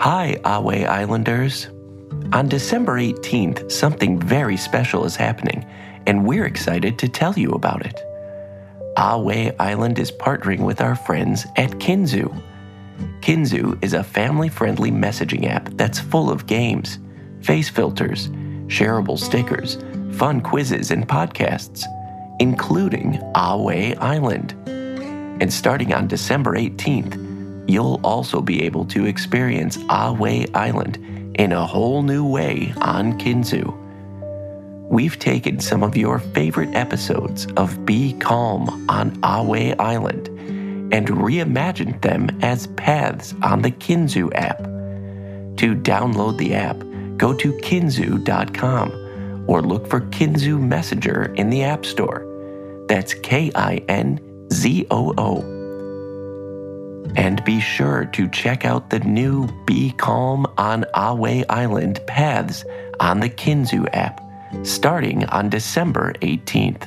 Hi, Ahway Islanders. On December 18th, something very special is happening, and we're excited to tell you about it. Ahway Island is partnering with our friends at Kinzoo. Kinzoo is a family friendly messaging app that's full of games, face filters, shareable stickers, fun quizzes, and podcasts, including Ahway Island. And starting on December 18th, you'll also be able to experience Ahway Island in a whole new way on Kinzoo. We've taken some of your favorite episodes of Be Calm on Ahway Island and reimagined them as paths on the Kinzoo app. To download the app, go to kinzoo.com or look for Kinzoo Messenger in the App Store. That's K I N Z O O. And be sure to check out the new Be Calm on Ahway Island paths on the Kinzoo app starting on December 18th.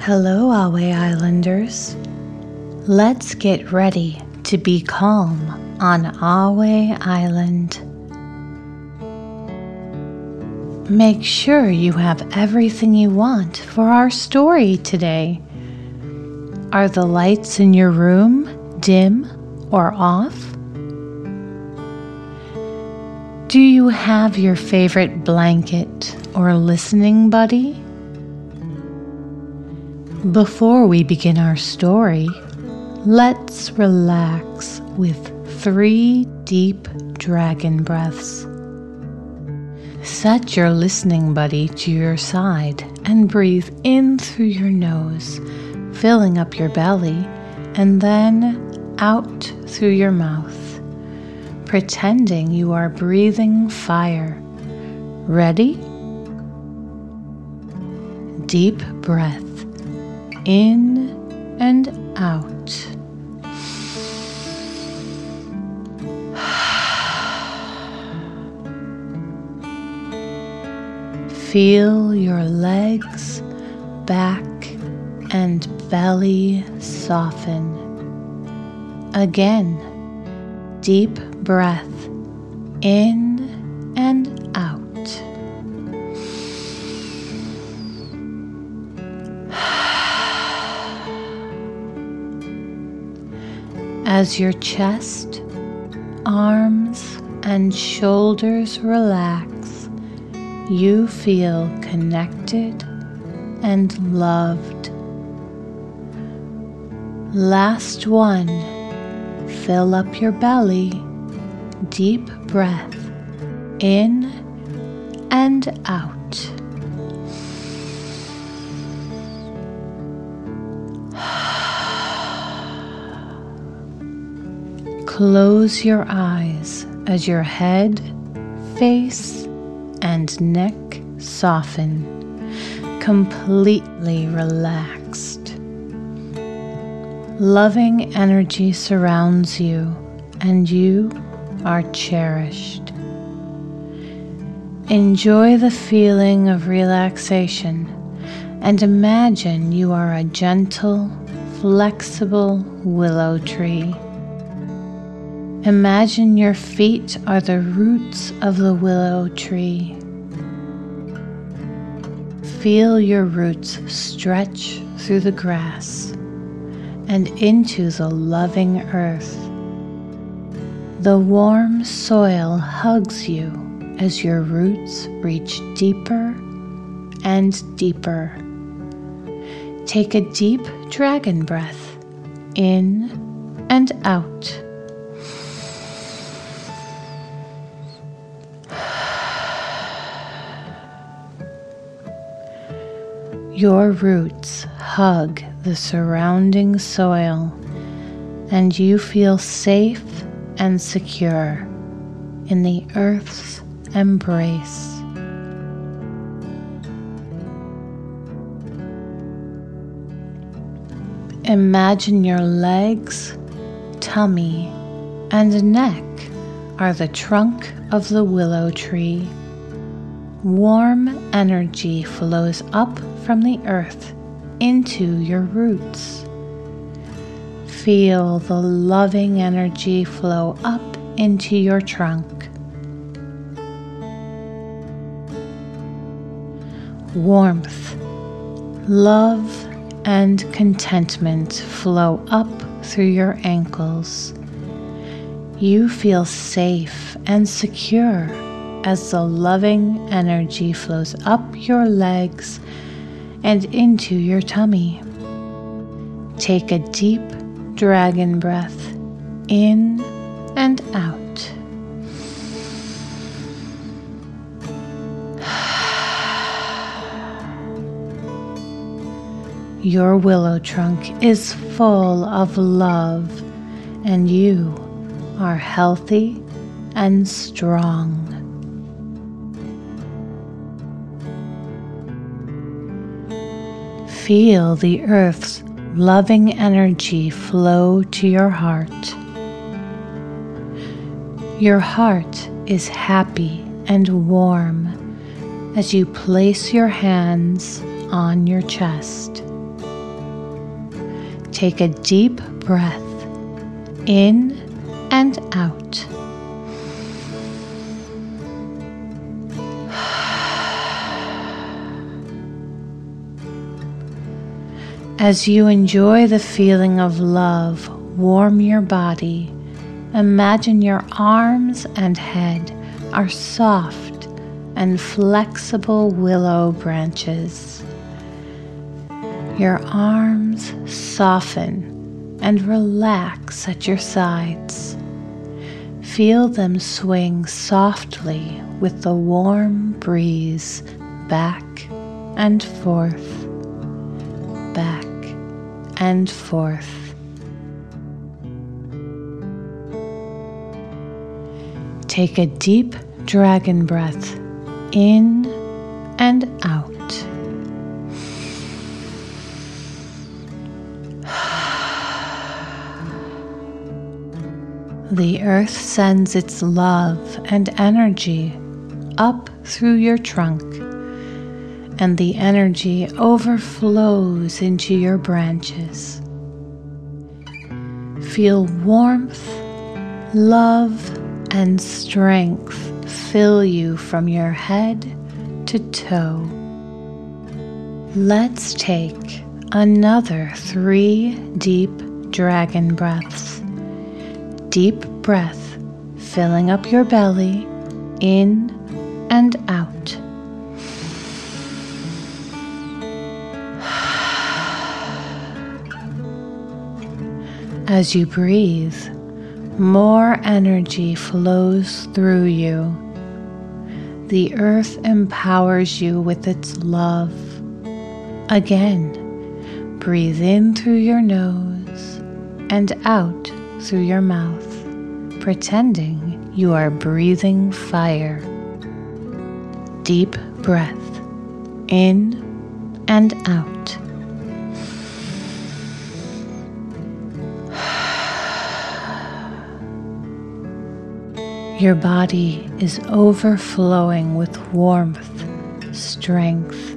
Hello, Ahway Islanders. Let's get ready to be calm on Ahway Island. Make sure you have everything you want for our story today. Are the lights in your room dim or off? Do you have your favorite blanket or listening buddy? Before we begin our story, let's relax with three deep dragon breaths. Set your listening buddy to your side and breathe in through your nose, filling up your belly, and then out through your mouth, pretending you are breathing fire. Ready? Deep breath in and out. Feel your legs, back, and belly soften. Again, deep breath in and out. As your chest, arms, and shoulders relax, you feel connected and loved. Last one, fill up your belly, deep breath in and out. Close your eyes as your head, face, and neck soften, completely relaxed. Loving energy surrounds you, and you are cherished. Enjoy the feeling of relaxation and imagine you are a gentle, flexible willow tree. Imagine your feet are the roots of the willow tree. Feel your roots stretch through the grass and into the loving earth. The warm soil hugs you as your roots reach deeper and deeper. Take a deep dragon breath in and out. Your roots hug the surrounding soil, and you feel safe and secure in the earth's embrace. Imagine your legs, tummy, and neck are the trunk of the willow tree. Warm energy flows up from the earth into your roots. Feel the loving energy flow up into your trunk. Warmth, love, and contentment flow up through your ankles. You feel safe and secure as the loving energy flows up your legs and into your tummy. Take a deep dragon breath in and out. Your willow trunk is full of love, and you are healthy and strong. Feel the earth's loving energy flow to your heart. Your heart is happy and warm as you place your hands on your chest. Take a deep breath in and out. As you enjoy the feeling of love warm your body, imagine your arms and head are soft and flexible willow branches. Your arms soften and relax at your sides. Feel them swing softly with the warm breeze back and forth, back and forth. Take a deep dragon breath in and out. The earth sends its love and energy up through your trunk, and the energy overflows into your branches. Feel warmth, love, and strength fill you from your head to toe. Let's take another three deep dragon breaths deep breath, filling up your belly, in and out. As you breathe, more energy flows through you. The earth empowers you with its love. Again, breathe in through your nose and out through your mouth, pretending you are breathing fire. Deep breath in and out. Your body is overflowing with warmth, strength,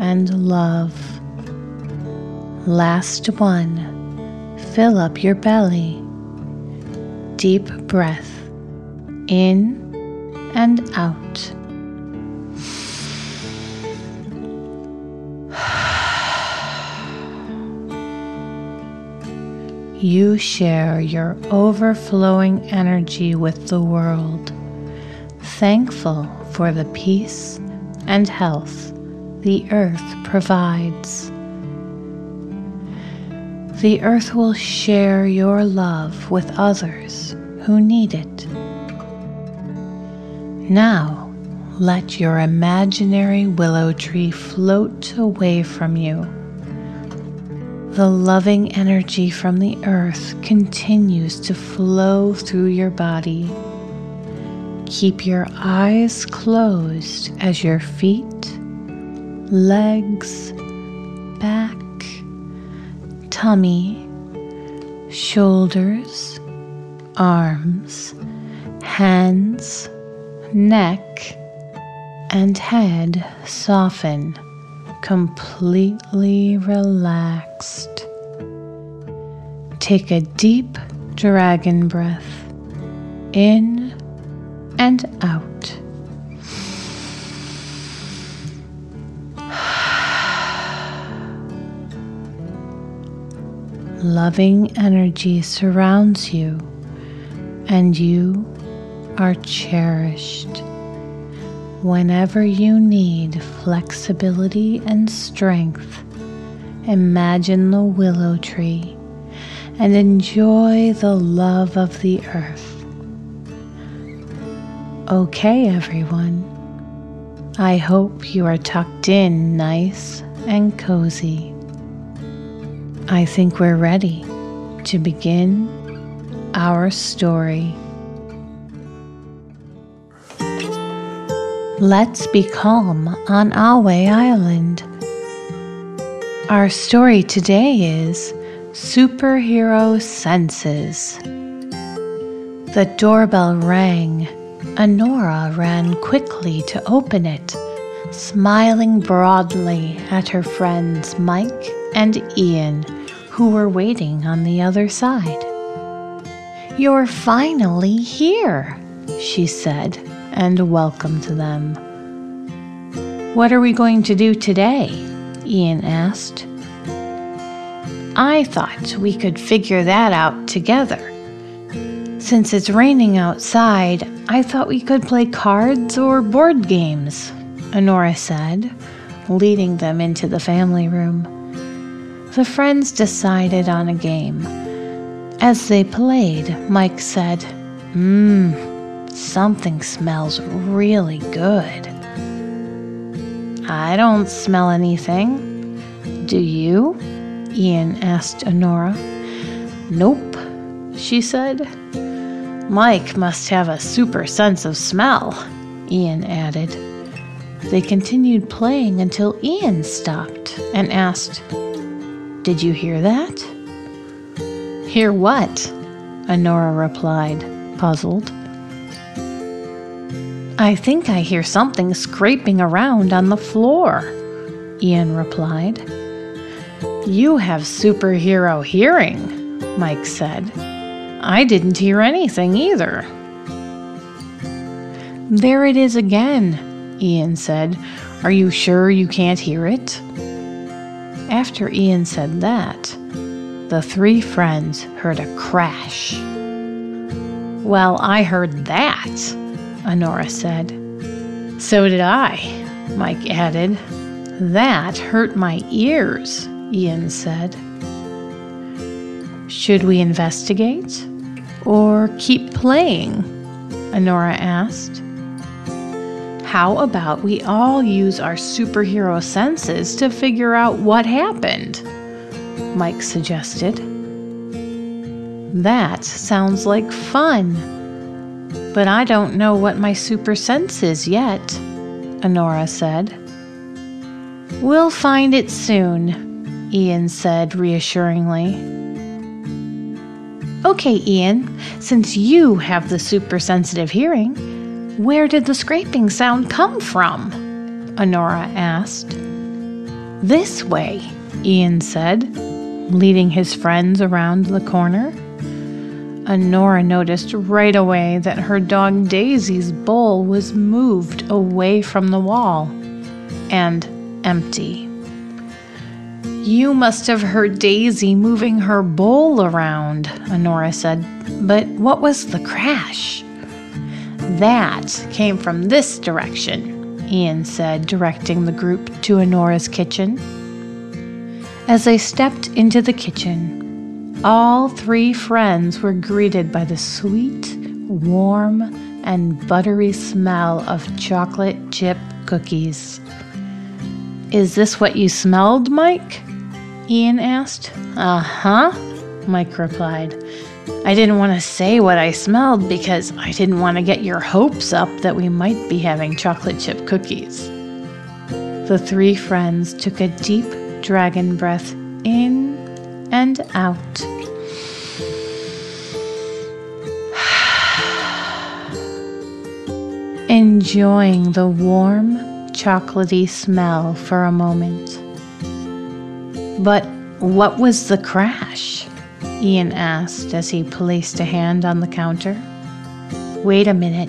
and love. Last one fill up your belly. Deep breath in and out. You share your overflowing energy with the world, thankful for the peace and health the earth provides the earth will share your love with others who need it. Now, let your imaginary willow tree float away from you. The loving energy from the earth continues to flow through your body. Keep your eyes closed as your feet, legs, back, tummy, shoulders, arms, Hands, neck, and head soften, completely relaxed. Take a deep dragon breath in and out. Loving energy surrounds you, and you are cherished. Whenever you need flexibility and strength, imagine the willow tree and enjoy the love of the earth. Okay, everyone. I hope you are tucked in nice and cozy. I think we're ready to begin our story. Let's be calm on Ahway Island. Our story today is Superhero Senses. The doorbell rang. Anora ran quickly to open it, smiling broadly at her friends Mike and Ian, who were waiting on the other side. You're finally here, she said, and welcome to them. What are we going to do today? Ian asked. I thought we could figure that out together. Since it's raining outside, I thought we could play cards or board games, Anora said, leading them into the family room the friends decided on a game. As they played, Mike said, Mmm, something smells really good. I don't smell anything. Do you? Ian asked Anora. Nope, she said. Mike must have a super sense of smell, Ian added. They continued playing until Ian stopped and asked, did you hear that? Hear what? Anora replied, puzzled. I think I hear something scraping around on the floor, Ian replied. You have superhero hearing, Mike said. I didn't hear anything either. There it is again, Ian said. Are you sure you can't hear it? After Ian said that, the three friends heard a crash. Well, I heard that, Anora said. So did I, Mike added. That hurt my ears, Ian said. Should we investigate or keep playing? Anora asked. How about we all use our superhero senses to figure out what happened? Mike suggested. That sounds like fun. But I don't know what my super sense is yet, Anora said. We'll find it soon, Ian said reassuringly. Okay, Ian, since you have the super sensitive hearing, where did the scraping sound come from? Anora asked. This way, Ian said, leading his friends around the corner. Anora noticed right away that her dog Daisy's bowl was moved away from the wall and empty. You must have heard Daisy moving her bowl around, Anora said. But what was the crash? That came from this direction, Ian said, directing the group to Anora's kitchen. As they stepped into the kitchen, all three friends were greeted by the sweet, warm, and buttery smell of chocolate chip cookies. Is this what you smelled, Mike? Ian asked. Uh huh, Mike replied. I didn't want to say what I smelled because I didn't want to get your hopes up that we might be having chocolate chip cookies. The three friends took a deep dragon breath in and out. Enjoying the warm, chocolatey smell for a moment. But what was the crash? Ian asked as he placed a hand on the counter. Wait a minute.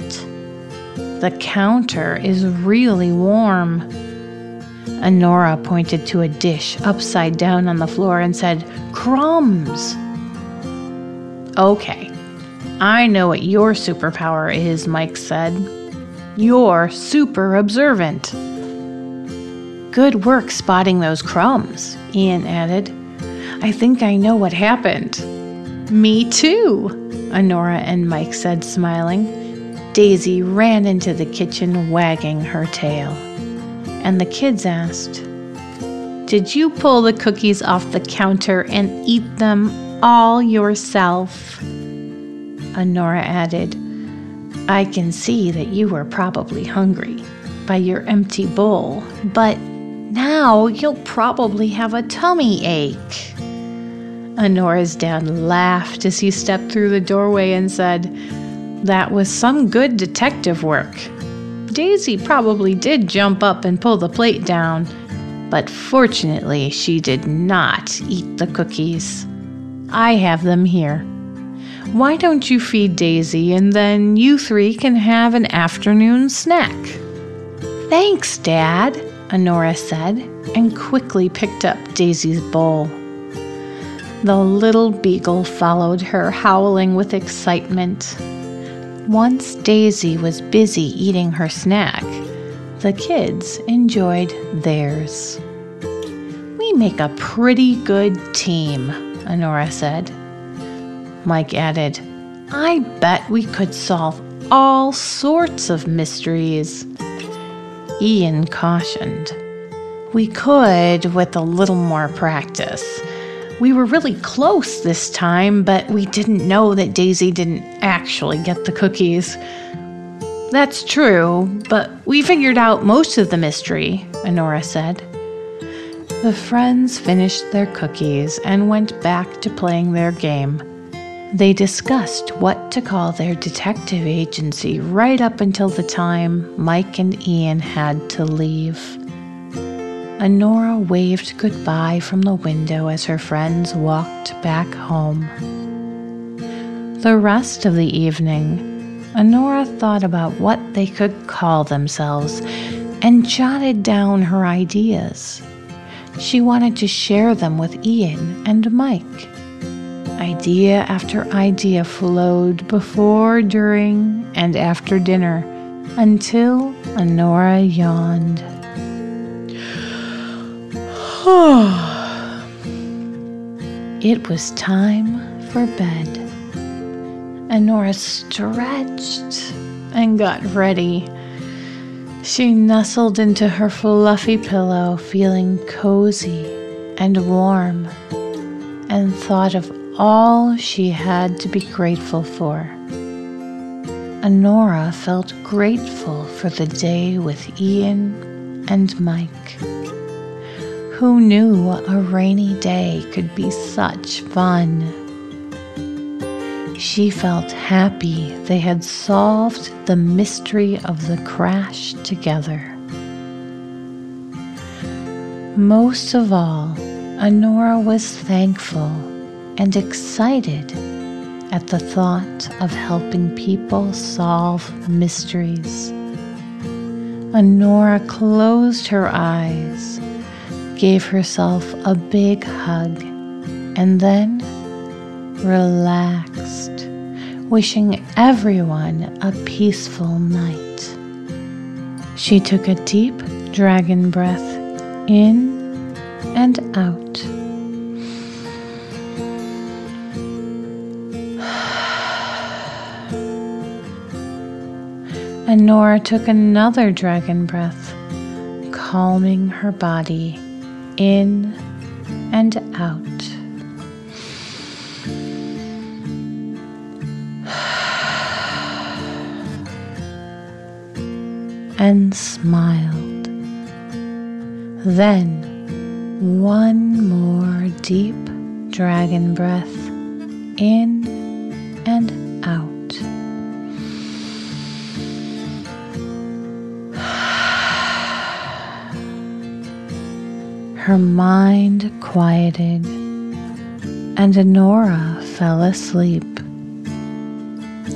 The counter is really warm. Anora pointed to a dish upside down on the floor and said, Crumbs! Okay, I know what your superpower is, Mike said. You're super observant. Good work spotting those crumbs, Ian added. I think I know what happened. Me too, Anora and Mike said, smiling. Daisy ran into the kitchen, wagging her tail. And the kids asked, Did you pull the cookies off the counter and eat them all yourself? Anora added, I can see that you were probably hungry by your empty bowl, but now you'll probably have a tummy ache. Anora's dad laughed as he stepped through the doorway and said, That was some good detective work. Daisy probably did jump up and pull the plate down, but fortunately she did not eat the cookies. I have them here. Why don't you feed Daisy and then you three can have an afternoon snack? Thanks, Dad, Anora said, and quickly picked up Daisy's bowl. The little beagle followed her, howling with excitement. Once Daisy was busy eating her snack, the kids enjoyed theirs. We make a pretty good team, Anora said. Mike added, I bet we could solve all sorts of mysteries. Ian cautioned. We could with a little more practice. We were really close this time, but we didn't know that Daisy didn't actually get the cookies. That's true, but we figured out most of the mystery, Anora said. The friends finished their cookies and went back to playing their game. They discussed what to call their detective agency right up until the time Mike and Ian had to leave. Anora waved goodbye from the window as her friends walked back home. The rest of the evening, Anora thought about what they could call themselves and jotted down her ideas. She wanted to share them with Ian and Mike. Idea after idea flowed before, during, and after dinner until Anora yawned. it was time for bed. Anora stretched and got ready. She nestled into her fluffy pillow, feeling cozy and warm, and thought of all she had to be grateful for. Anora felt grateful for the day with Ian and Mike. Who knew a rainy day could be such fun? She felt happy they had solved the mystery of the crash together. Most of all, Anora was thankful and excited at the thought of helping people solve mysteries. Anora closed her eyes, gave herself a big hug, and then relaxed, wishing everyone a peaceful night. She took a deep dragon breath in and out. And Nora took another dragon breath, calming her body in and out. and smiled. Then one more deep dragon breath in and Her mind quieted, and Anora fell asleep,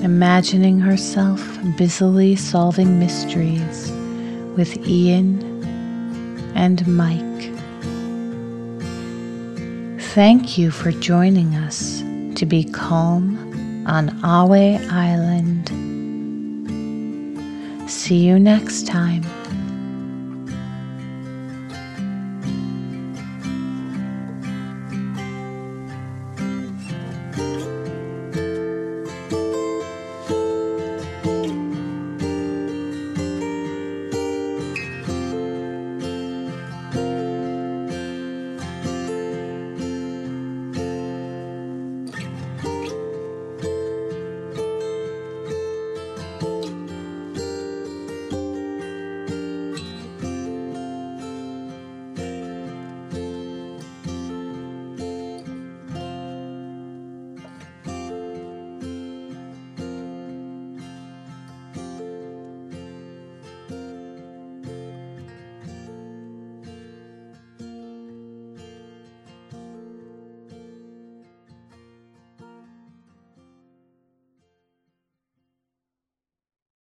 imagining herself busily solving mysteries with Ian and Mike. Thank you for joining us to be calm on Ahway Island. See you next time.